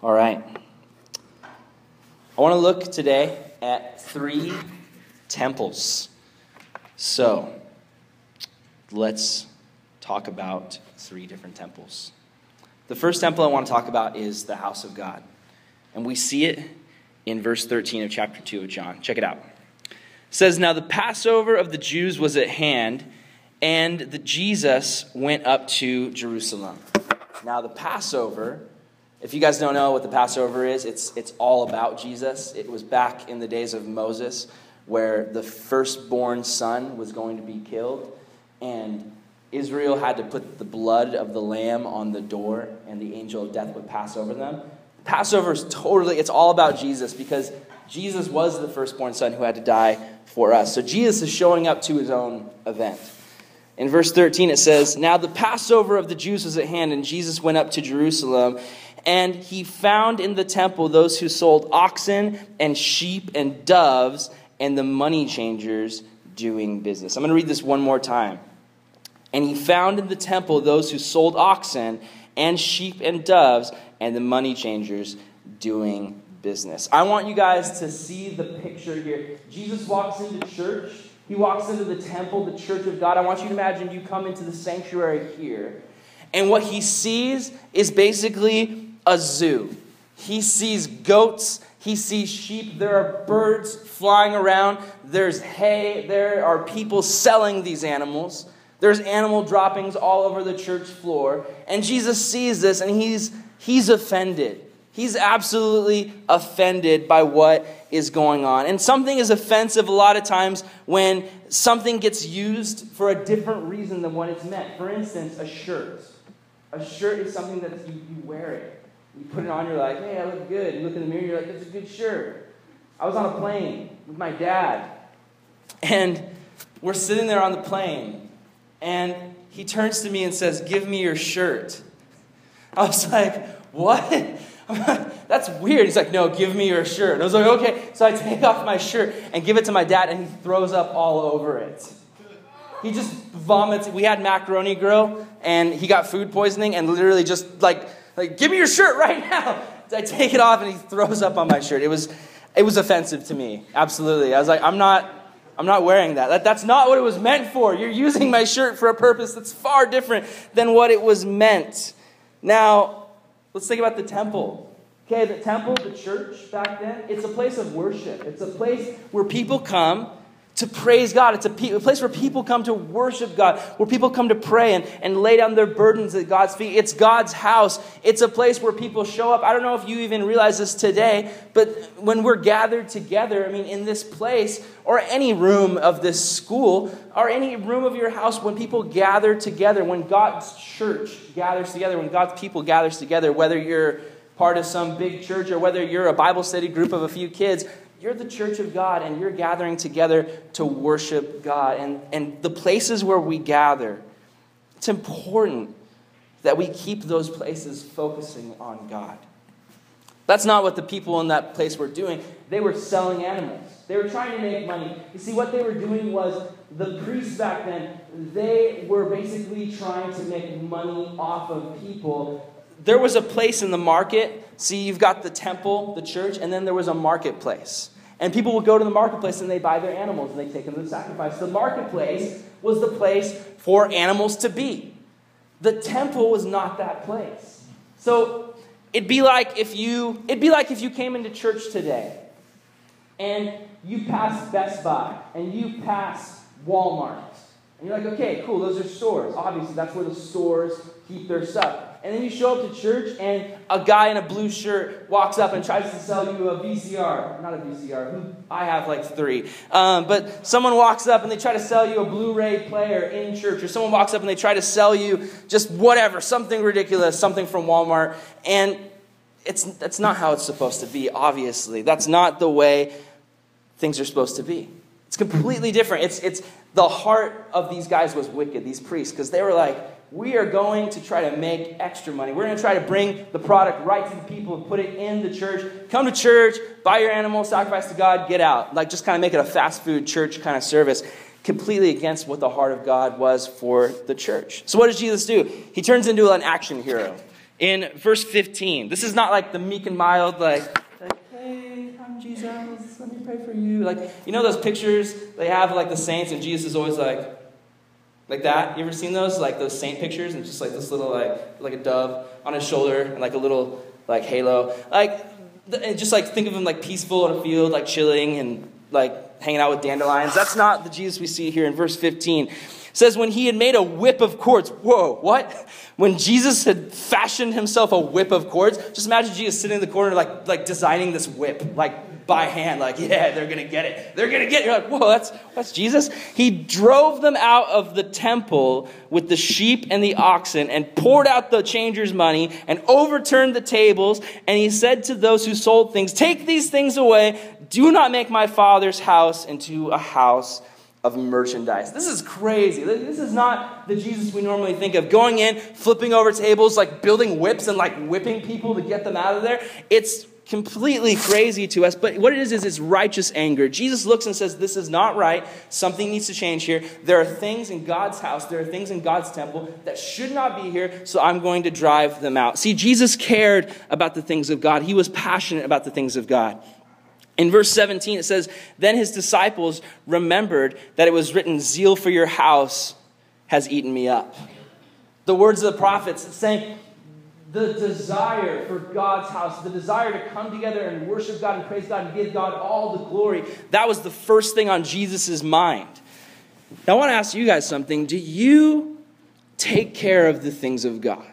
All right. I want to look today at three temples. So, let's talk about three different temples. The first temple I want to talk about is the house of God. And we see it in verse 13 of chapter 2 of John. Check it out. It says, Now the Passover of the Jews was at hand, and the Jesus went up to Jerusalem. Now, the Passover if you guys don't know what the Passover is, it's, it's all about Jesus. It was back in the days of Moses where the firstborn son was going to be killed, and Israel had to put the blood of the lamb on the door, and the angel of death would pass over them. Passover is totally, it's all about Jesus because Jesus was the firstborn son who had to die for us. So Jesus is showing up to his own event. In verse 13, it says, Now the Passover of the Jews was at hand, and Jesus went up to Jerusalem. And he found in the temple those who sold oxen and sheep and doves and the money changers doing business. I'm going to read this one more time. And he found in the temple those who sold oxen and sheep and doves and the money changers doing business. I want you guys to see the picture here. Jesus walks into church, he walks into the temple, the church of God. I want you to imagine you come into the sanctuary here. And what he sees is basically a zoo. He sees goats, he sees sheep, there are birds flying around, there's hay, there are people selling these animals. There's animal droppings all over the church floor. And Jesus sees this and he's, he's offended. He's absolutely offended by what is going on. And something is offensive a lot of times when something gets used for a different reason than what it's meant. For instance, a shirt. A shirt is something that you, you wear it. You put it on, you're like, hey, I look good. You look in the mirror, you're like, that's a good shirt. I was on a plane with my dad, and we're sitting there on the plane, and he turns to me and says, Give me your shirt. I was like, What? That's weird. He's like, No, give me your shirt. I was like, Okay. So I take off my shirt and give it to my dad, and he throws up all over it. He just vomits. We had macaroni grill, and he got food poisoning, and literally just like like, give me your shirt right now. I take it off and he throws up on my shirt. It was, it was offensive to me. Absolutely. I was like, I'm not, I'm not wearing that. that. That's not what it was meant for. You're using my shirt for a purpose that's far different than what it was meant. Now, let's think about the temple. Okay, the temple, the church back then, it's a place of worship. It's a place where people come to praise God. It's a, pe- a, place where people come to worship God, where people come to pray and, and lay down their burdens at God's feet. It's God's house. It's a place where people show up. I don't know if you even realize this today, but when we're gathered together, I mean, in this place, or any room of this school, or any room of your house, when people gather together, when God's church gathers together, when God's people gathers together, whether you're part of some big church or whether you're a Bible study group of a few kids, you're the church of God and you're gathering together to worship God. And, and the places where we gather, it's important that we keep those places focusing on God. That's not what the people in that place were doing. They were selling animals. They were trying to make money. You see, what they were doing was the priests back then, they were basically trying to make money off of people there was a place in the market. See, you've got the temple, the church, and then there was a marketplace. And people would go to the marketplace and they buy their animals and they take them to the sacrifice. The marketplace was the place for animals to be. The temple was not that place. So it'd be like if you it'd be like if you came into church today and you pass Best Buy and you pass Walmart. And you're like, okay, cool, those are stores. Obviously, that's where the stores keep their stuff and then you show up to church, and a guy in a blue shirt walks up and tries to sell you a VCR. Not a VCR. I have like three. Um, but someone walks up and they try to sell you a Blu ray player in church, or someone walks up and they try to sell you just whatever, something ridiculous, something from Walmart. And it's, that's not how it's supposed to be, obviously. That's not the way things are supposed to be. It's completely different. It's, it's the heart of these guys was wicked, these priests, because they were like, we are going to try to make extra money. We're going to try to bring the product right to the people and put it in the church. Come to church, buy your animal, sacrifice to God, get out. Like just kind of make it a fast food church kind of service. Completely against what the heart of God was for the church. So, what does Jesus do? He turns into an action hero. In verse 15, this is not like the meek and mild, like, I'm Jesus, let me pray for you. Like, you know those pictures they have like the saints, and Jesus is always like, like that. You ever seen those? Like those saint pictures, and just like this little like like a dove on his shoulder, and like a little like halo. Like, and just like think of him like peaceful in a field, like chilling and like hanging out with dandelions. That's not the Jesus we see here in verse 15 says when he had made a whip of cords. Whoa, what? When Jesus had fashioned himself a whip of cords, just imagine Jesus sitting in the corner, like, like designing this whip, like by hand, like, yeah, they're gonna get it. They're gonna get it. You're like, whoa, that's that's Jesus. He drove them out of the temple with the sheep and the oxen and poured out the changers' money and overturned the tables. And he said to those who sold things, Take these things away. Do not make my father's house into a house of merchandise. This is crazy. This is not the Jesus we normally think of. Going in, flipping over tables, like building whips and like whipping people to get them out of there. It's completely crazy to us. But what it is, is it's righteous anger. Jesus looks and says, This is not right. Something needs to change here. There are things in God's house, there are things in God's temple that should not be here, so I'm going to drive them out. See, Jesus cared about the things of God, he was passionate about the things of God. In verse 17, it says, Then his disciples remembered that it was written, Zeal for your house has eaten me up. The words of the prophets saying, the desire for God's house, the desire to come together and worship God and praise God and give God all the glory, that was the first thing on Jesus' mind. Now, I want to ask you guys something. Do you take care of the things of God?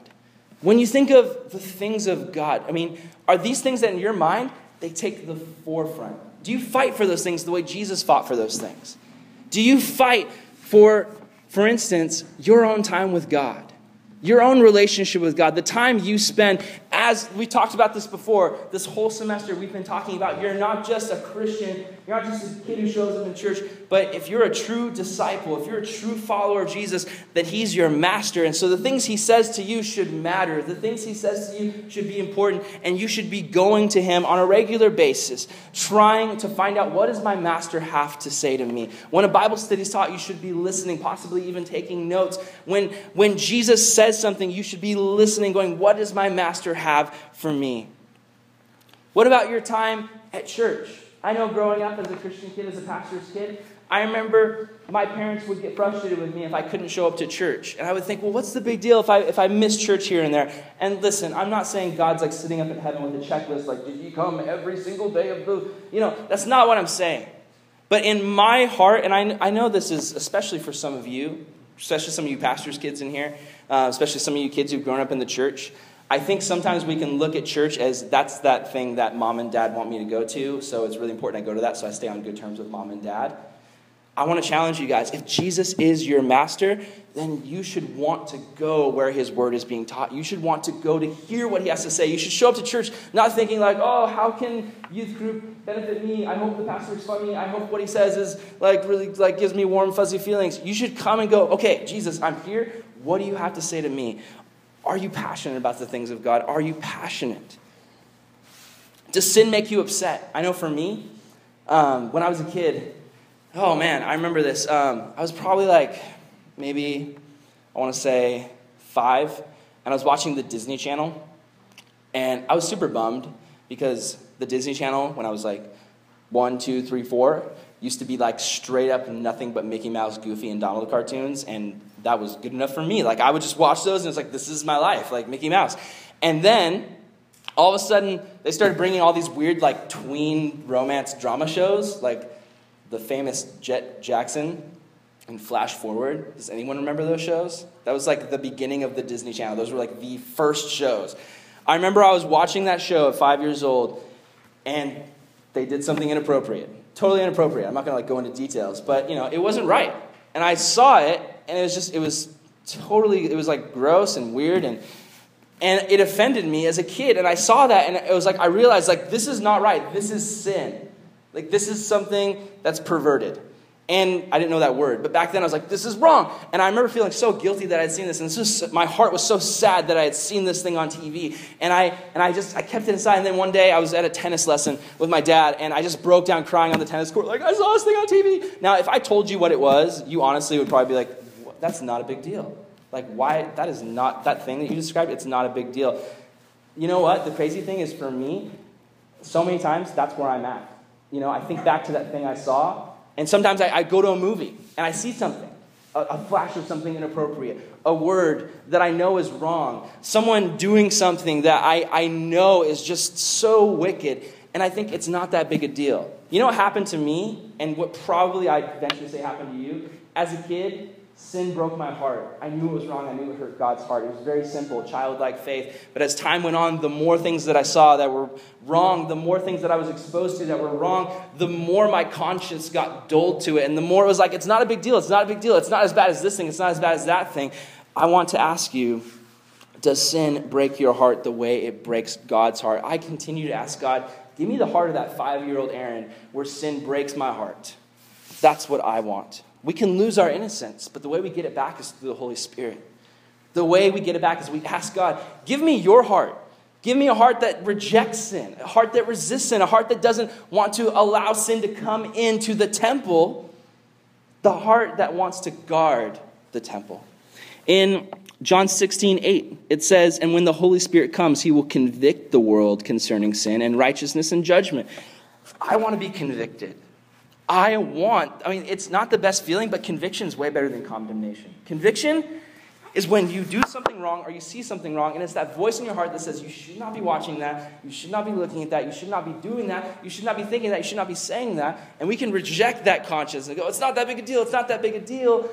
When you think of the things of God, I mean, are these things that in your mind they take the forefront. Do you fight for those things the way Jesus fought for those things? Do you fight for, for instance, your own time with God? Your own relationship with God, the time you spend as we talked about this before, this whole semester we've been talking about you're not just a Christian, you're not just a kid who shows up in church, but if you're a true disciple, if you're a true follower of Jesus, that He's your master. And so the things He says to you should matter. The things He says to you should be important, and you should be going to Him on a regular basis, trying to find out what does my master have to say to me. When a Bible study is taught, you should be listening, possibly even taking notes. When, when Jesus says something, you should be listening, going, What does my master have? Have for me. What about your time at church? I know growing up as a Christian kid, as a pastor's kid, I remember my parents would get frustrated with me if I couldn't show up to church. And I would think, well, what's the big deal if I, if I miss church here and there? And listen, I'm not saying God's like sitting up in heaven with a checklist, like, did you come every single day of the, you know, that's not what I'm saying. But in my heart, and I, I know this is especially for some of you, especially some of you pastors' kids in here, uh, especially some of you kids who've grown up in the church, I think sometimes we can look at church as that's that thing that mom and dad want me to go to, so it's really important I go to that, so I stay on good terms with mom and dad. I want to challenge you guys. If Jesus is your master, then you should want to go where his word is being taught. You should want to go to hear what he has to say. You should show up to church not thinking like, "Oh, how can youth group benefit me? I hope the pastor is funny. I hope what he says is like really like gives me warm fuzzy feelings." You should come and go, "Okay, Jesus, I'm here. What do you have to say to me? Are you passionate about the things of God? Are you passionate? Does sin make you upset? I know for me, um, when I was a kid, oh man, I remember this. Um, I was probably like maybe, I want to say five, and I was watching the Disney Channel, and I was super bummed because the Disney Channel, when I was like one, two, three, four, used to be like straight up nothing but Mickey Mouse, Goofy, and Donald cartoons, and that was good enough for me. Like I would just watch those and it's like, this is my life, like Mickey Mouse. And then all of a sudden they started bringing all these weird like tween romance drama shows, like the famous Jett Jackson and Flash Forward. Does anyone remember those shows? That was like the beginning of the Disney Channel. Those were like the first shows. I remember I was watching that show at five years old, and they did something inappropriate. Totally inappropriate. I'm not gonna like go into details, but you know, it wasn't right. And I saw it, and it was just, it was totally, it was like gross and weird and and it offended me as a kid and i saw that and it was like i realized like this is not right this is sin like this is something that's perverted and i didn't know that word but back then i was like this is wrong and i remember feeling so guilty that i'd seen this and just, my heart was so sad that i had seen this thing on tv and i and i just i kept it inside and then one day i was at a tennis lesson with my dad and i just broke down crying on the tennis court like i saw this thing on tv now if i told you what it was you honestly would probably be like that's not a big deal. Like, why? That is not, that thing that you described, it's not a big deal. you know what? The crazy thing is for me, so many times that's where I'm at. You know, I think back to that thing I saw, and sometimes I, I go to a movie and I see something a, flash of something inappropriate, a word that I know is wrong, someone doing something that I, I know is just so wicked, and I think it's not that big a deal. You know what happened to me, and what probably I'd venture to say happened to you? As a kid, Sin broke my heart. I knew it was wrong. I knew it hurt God's heart. It was very simple, childlike faith. But as time went on, the more things that I saw that were wrong, the more things that I was exposed to that were wrong, the more my conscience got dulled to it. And the more it was like, it's not a big deal. It's not a big deal. It's not as bad as this thing. It's not as bad as that thing. I want to ask you does sin break your heart the way it breaks God's heart? I continue to ask God, give me the heart of that five year old Aaron where sin breaks my heart. That's what I want. We can lose our innocence, but the way we get it back is through the Holy Spirit. The way we get it back is we ask God, give me your heart. Give me a heart that rejects sin, a heart that resists sin, a heart that doesn't want to allow sin to come into the temple, the heart that wants to guard the temple. In John 16, 8, it says, And when the Holy Spirit comes, he will convict the world concerning sin and righteousness and judgment. I want to be convicted. I want, I mean, it's not the best feeling, but conviction is way better than condemnation. Conviction is when you do something wrong or you see something wrong, and it's that voice in your heart that says, You should not be watching that, you should not be looking at that, you should not be doing that, you should not be thinking that, you should not be saying that. And we can reject that conscience and go, It's not that big a deal, it's not that big a deal.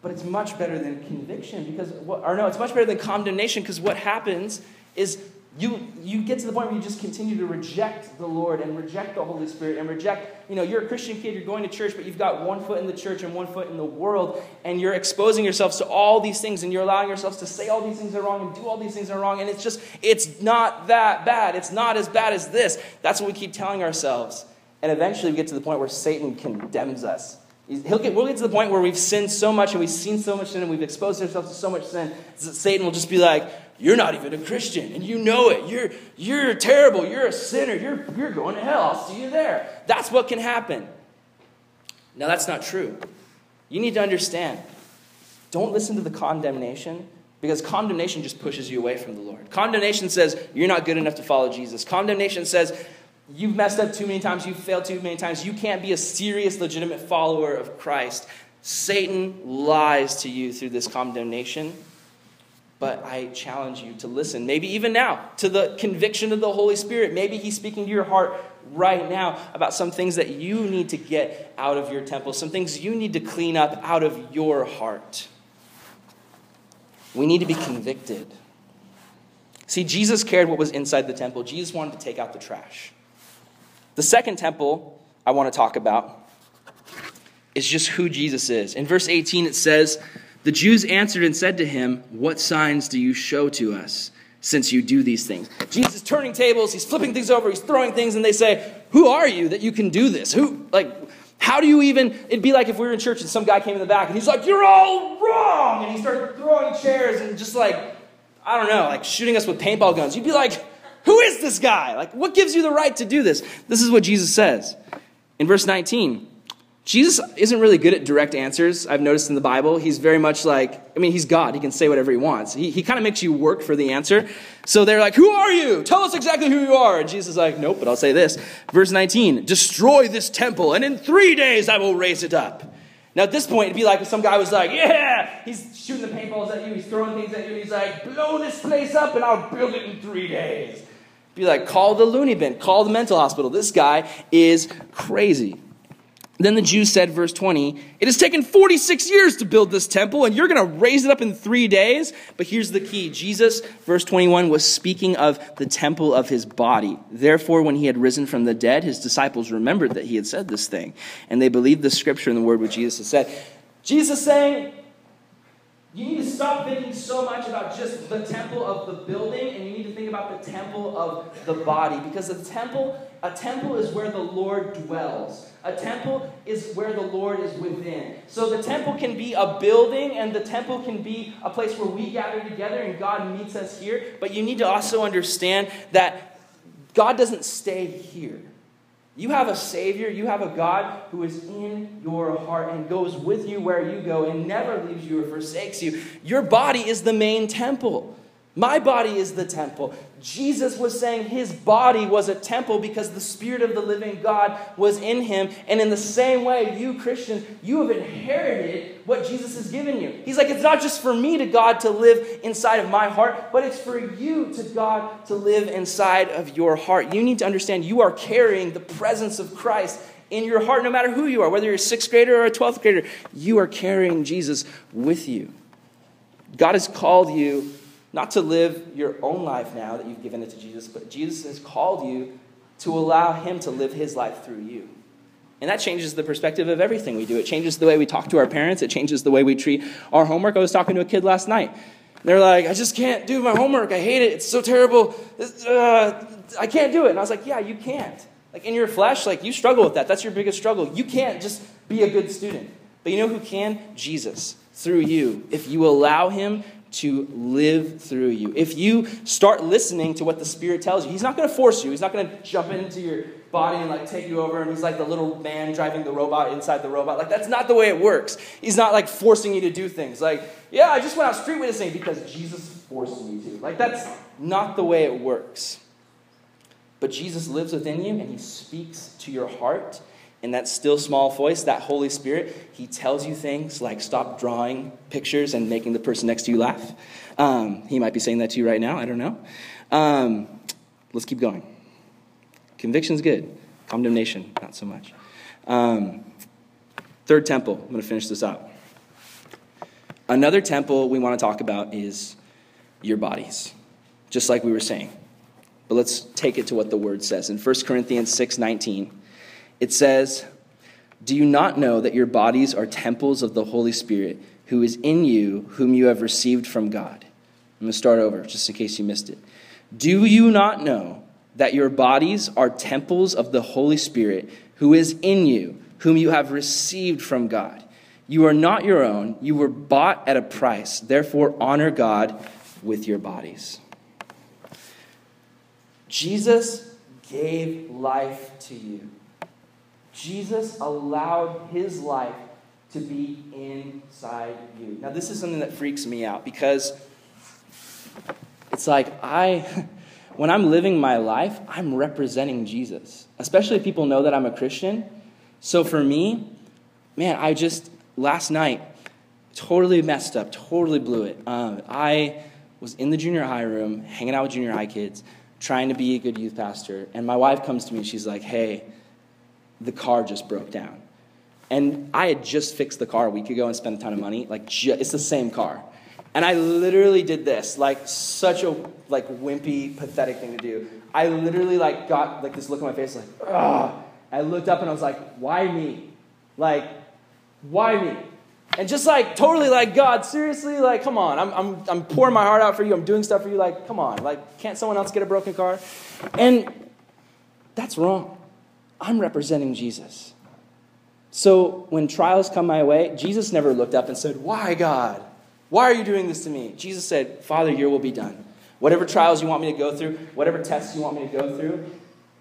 But it's much better than conviction because, what, or no, it's much better than condemnation because what happens is you, you get to the point where you just continue to reject the Lord and reject the Holy Spirit and reject, you know, you're a Christian kid, you're going to church, but you've got one foot in the church and one foot in the world, and you're exposing yourselves to all these things, and you're allowing yourselves to say all these things are wrong and do all these things are wrong, and it's just, it's not that bad. It's not as bad as this. That's what we keep telling ourselves. And eventually we get to the point where Satan condemns us. He'll get, we'll get to the point where we've sinned so much and we've seen so much sin and we've exposed ourselves to so much sin that Satan will just be like, you're not even a Christian, and you know it. You're, you're terrible. You're a sinner. You're, you're going to hell. I'll see you there. That's what can happen. Now, that's not true. You need to understand don't listen to the condemnation because condemnation just pushes you away from the Lord. Condemnation says you're not good enough to follow Jesus. Condemnation says you've messed up too many times, you've failed too many times, you can't be a serious, legitimate follower of Christ. Satan lies to you through this condemnation. But I challenge you to listen, maybe even now, to the conviction of the Holy Spirit. Maybe He's speaking to your heart right now about some things that you need to get out of your temple, some things you need to clean up out of your heart. We need to be convicted. See, Jesus cared what was inside the temple, Jesus wanted to take out the trash. The second temple I want to talk about is just who Jesus is. In verse 18, it says, the Jews answered and said to him, What signs do you show to us since you do these things? Jesus is turning tables, he's flipping things over, he's throwing things, and they say, Who are you that you can do this? Who, like, how do you even? It'd be like if we were in church and some guy came in the back and he's like, You're all wrong! And he started throwing chairs and just like, I don't know, like shooting us with paintball guns. You'd be like, Who is this guy? Like, what gives you the right to do this? This is what Jesus says. In verse 19, Jesus isn't really good at direct answers, I've noticed in the Bible. He's very much like, I mean, he's God. He can say whatever he wants. He, he kind of makes you work for the answer. So they're like, Who are you? Tell us exactly who you are. And Jesus is like, Nope, but I'll say this. Verse 19 Destroy this temple, and in three days I will raise it up. Now, at this point, it'd be like if some guy was like, Yeah, he's shooting the paintballs at you, he's throwing things at you, he's like, Blow this place up, and I'll build it in three days. Be like, Call the loony bin, call the mental hospital. This guy is crazy. Then the Jews said, verse 20, It has taken 46 years to build this temple, and you're going to raise it up in three days. But here's the key Jesus, verse 21, was speaking of the temple of his body. Therefore, when he had risen from the dead, his disciples remembered that he had said this thing, and they believed the scripture and the word which Jesus had said. Jesus saying, you need to stop thinking so much about just the temple of the building, and you need to think about the temple of the body. Because the temple, a temple is where the Lord dwells. A temple is where the Lord is within. So the temple can be a building, and the temple can be a place where we gather together and God meets us here. But you need to also understand that God doesn't stay here. You have a Savior, you have a God who is in your heart and goes with you where you go and never leaves you or forsakes you. Your body is the main temple. My body is the temple. Jesus was saying his body was a temple because the Spirit of the living God was in him. And in the same way, you, Christian, you have inherited what Jesus has given you. He's like, it's not just for me to God to live inside of my heart, but it's for you to God to live inside of your heart. You need to understand you are carrying the presence of Christ in your heart, no matter who you are, whether you're a sixth grader or a 12th grader, you are carrying Jesus with you. God has called you not to live your own life now that you've given it to Jesus, but Jesus has called you to allow Him to live His life through you. And that changes the perspective of everything we do. It changes the way we talk to our parents, it changes the way we treat our homework. I was talking to a kid last night. They're like, I just can't do my homework. I hate it. It's so terrible. Uh, I can't do it. And I was like, Yeah, you can't. Like in your flesh, like you struggle with that. That's your biggest struggle. You can't just be a good student. But you know who can? Jesus, through you. If you allow Him to live through you. If you start listening to what the Spirit tells you, He's not going to force you. He's not going to jump into your body and like take you over and he's like the little man driving the robot inside the robot. Like that's not the way it works. He's not like forcing you to do things. Like, yeah, I just went out street witnessing because Jesus forced me to. Like that's not the way it works. But Jesus lives within you and he speaks to your heart in that still small voice, that Holy Spirit, He tells you things like stop drawing pictures and making the person next to you laugh. Um, he might be saying that to you right now. I don't know. Um, let's keep going. Conviction's good. Condemnation, not so much. Um, third temple. I'm going to finish this up. Another temple we want to talk about is your bodies, just like we were saying. But let's take it to what the word says. In 1 Corinthians 6 19, it says, Do you not know that your bodies are temples of the Holy Spirit who is in you, whom you have received from God? I'm going to start over just in case you missed it. Do you not know that your bodies are temples of the Holy Spirit who is in you, whom you have received from God? You are not your own, you were bought at a price. Therefore, honor God with your bodies. Jesus gave life to you. Jesus allowed his life to be inside you. Now, this is something that freaks me out because it's like I, when I'm living my life, I'm representing Jesus, especially if people know that I'm a Christian. So for me, man, I just, last night, totally messed up, totally blew it. Um, I was in the junior high room, hanging out with junior high kids, trying to be a good youth pastor. And my wife comes to me and she's like, hey, the car just broke down. And I had just fixed the car a week ago and spent a ton of money. Like, ju- it's the same car. And I literally did this, like such a like wimpy, pathetic thing to do. I literally like got like this look on my face, like, ugh. I looked up and I was like, why me? Like, why me? And just like totally like, God, seriously, like, come on, I'm, I'm, I'm pouring my heart out for you, I'm doing stuff for you, like, come on, like, can't someone else get a broken car? And that's wrong. I'm representing Jesus. So when trials come my way, Jesus never looked up and said, Why, God? Why are you doing this to me? Jesus said, Father, your will be done. Whatever trials you want me to go through, whatever tests you want me to go through,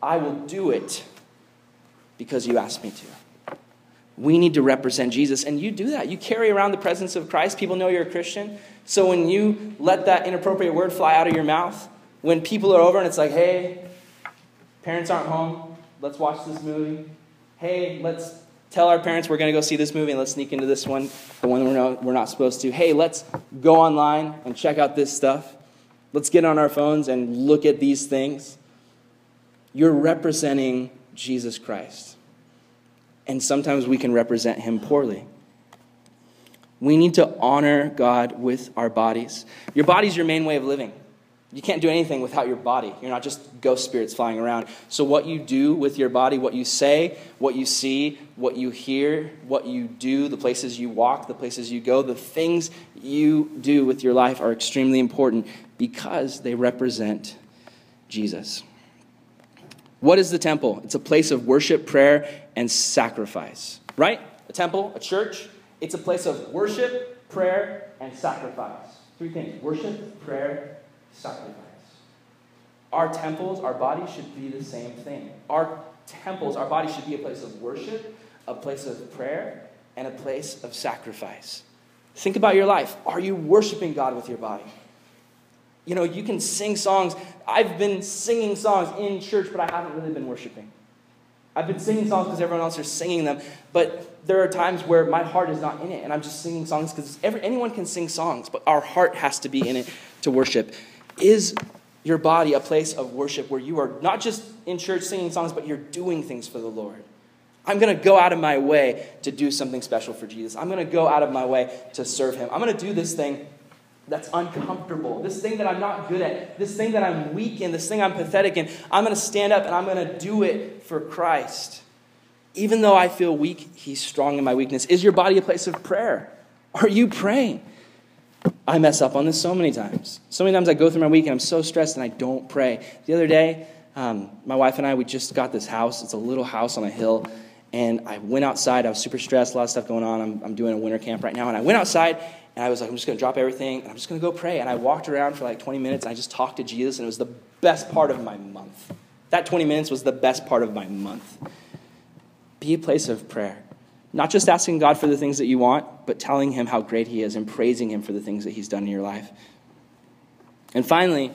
I will do it because you asked me to. We need to represent Jesus, and you do that. You carry around the presence of Christ. People know you're a Christian. So when you let that inappropriate word fly out of your mouth, when people are over and it's like, hey, parents aren't home, let's watch this movie. Hey, let's tell our parents we're going to go see this movie and let's sneak into this one, the one we're not, we're not supposed to. Hey, let's go online and check out this stuff. Let's get on our phones and look at these things. You're representing Jesus Christ. And sometimes we can represent him poorly. We need to honor God with our bodies. Your body's your main way of living. You can't do anything without your body. You're not just ghost spirits flying around. So, what you do with your body, what you say, what you see, what you hear, what you do, the places you walk, the places you go, the things you do with your life are extremely important because they represent Jesus. What is the temple? It's a place of worship, prayer, and sacrifice. Right? A temple, a church, it's a place of worship, prayer, and sacrifice. Three things worship, prayer, sacrifice. Our temples, our bodies should be the same thing. Our temples, our bodies should be a place of worship, a place of prayer, and a place of sacrifice. Think about your life. Are you worshiping God with your body? You know, you can sing songs. I've been singing songs in church, but I haven't really been worshiping. I've been singing songs because everyone else is singing them, but there are times where my heart is not in it, and I'm just singing songs because anyone can sing songs, but our heart has to be in it to worship. Is your body a place of worship where you are not just in church singing songs, but you're doing things for the Lord? I'm going to go out of my way to do something special for Jesus. I'm going to go out of my way to serve him. I'm going to do this thing that's uncomfortable, this thing that I'm not good at, this thing that I'm weak in, this thing I'm pathetic in. I'm going to stand up and I'm going to do it for Christ. Even though I feel weak, He's strong in my weakness. Is your body a place of prayer? Are you praying? I mess up on this so many times. So many times I go through my week and I'm so stressed and I don't pray. The other day, um, my wife and I, we just got this house. It's a little house on a hill. And I went outside. I was super stressed, a lot of stuff going on. I'm, I'm doing a winter camp right now. And I went outside and I was like, I'm just going to drop everything and I'm just going to go pray. And I walked around for like 20 minutes and I just talked to Jesus. And it was the best part of my month. That 20 minutes was the best part of my month. Be a place of prayer. Not just asking God for the things that you want, but telling Him how great He is and praising Him for the things that He's done in your life. And finally,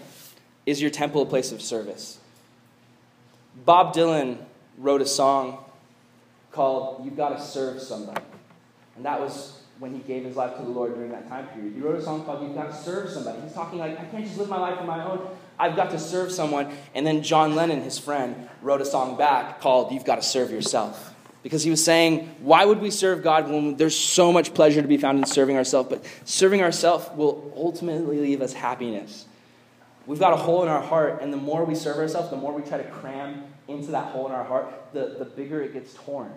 is your temple a place of service? Bob Dylan wrote a song called You've Got to Serve Somebody. And that was when he gave his life to the Lord during that time period. He wrote a song called You've Got to Serve Somebody. He's talking like, I can't just live my life on my own. I've got to serve someone. And then John Lennon, his friend, wrote a song back called You've Got to Serve Yourself. Because he was saying, why would we serve God when there's so much pleasure to be found in serving ourselves? But serving ourselves will ultimately leave us happiness. We've got a hole in our heart, and the more we serve ourselves, the more we try to cram into that hole in our heart, the, the bigger it gets torn.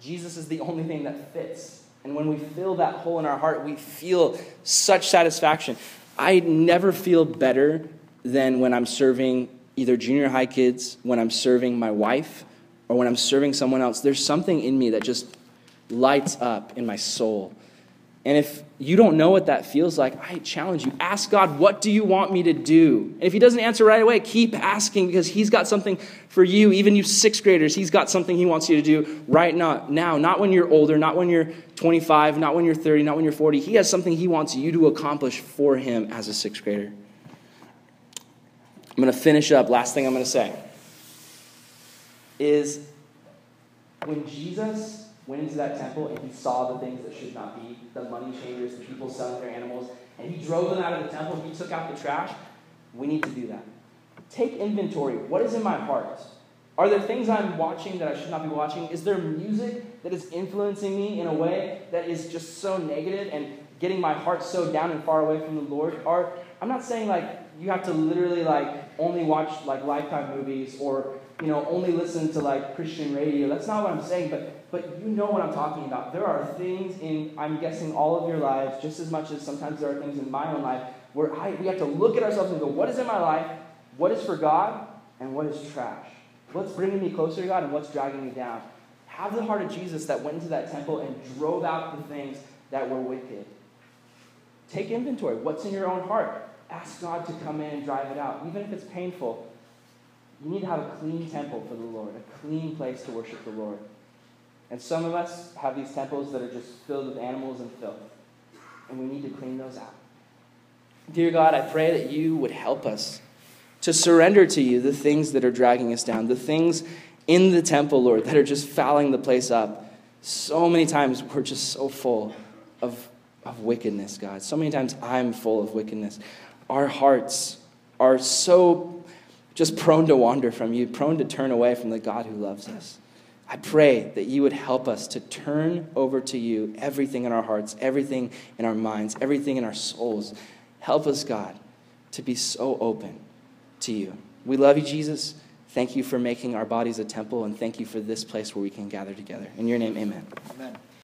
Jesus is the only thing that fits. And when we fill that hole in our heart, we feel such satisfaction. I never feel better than when I'm serving either junior high kids, when I'm serving my wife, or when I'm serving someone else. There's something in me that just lights up in my soul. And if you don't know what that feels like, I challenge you. Ask God, what do you want me to do? And if He doesn't answer right away, keep asking because He's got something for you. Even you sixth graders, He's got something He wants you to do right now. Now, not when you're older, not when you're 25, not when you're 30, not when you're 40. He has something He wants you to accomplish for Him as a sixth grader. I'm going to finish up. Last thing I'm going to say is when Jesus went into that temple and he saw the things that should not be the money changers, the people selling their animals, and he drove them out of the temple, he took out the trash. We need to do that. Take inventory. What is in my heart? Are there things I'm watching that I should not be watching? Is there music that is influencing me in a way that is just so negative and getting my heart so down and far away from the Lord? Are I'm not saying like you have to literally like only watch like lifetime movies or you know only listen to like Christian radio. That's not what I'm saying, but but you know what I'm talking about. There are things in I'm guessing all of your lives just as much as sometimes there are things in my own life where I we have to look at ourselves and go, what is in my life? What is for God and what is trash? What's bringing me closer to God and what's dragging me down? Have the heart of Jesus that went into that temple and drove out the things that were wicked. Take inventory. What's in your own heart? ask God to come in and drive it out. Even if it's painful, you need to have a clean temple for the Lord, a clean place to worship the Lord. And some of us have these temples that are just filled with animals and filth. And we need to clean those out. Dear God, I pray that you would help us to surrender to you the things that are dragging us down, the things in the temple, Lord, that are just fouling the place up. So many times we're just so full of, of wickedness, God. So many times I'm full of wickedness our hearts are so just prone to wander from you, prone to turn away from the God who loves us. I pray that you would help us to turn over to you everything in our hearts, everything in our minds, everything in our souls. Help us, God, to be so open to you. We love you, Jesus. Thank you for making our bodies a temple, and thank you for this place where we can gather together. In your name, amen. Amen.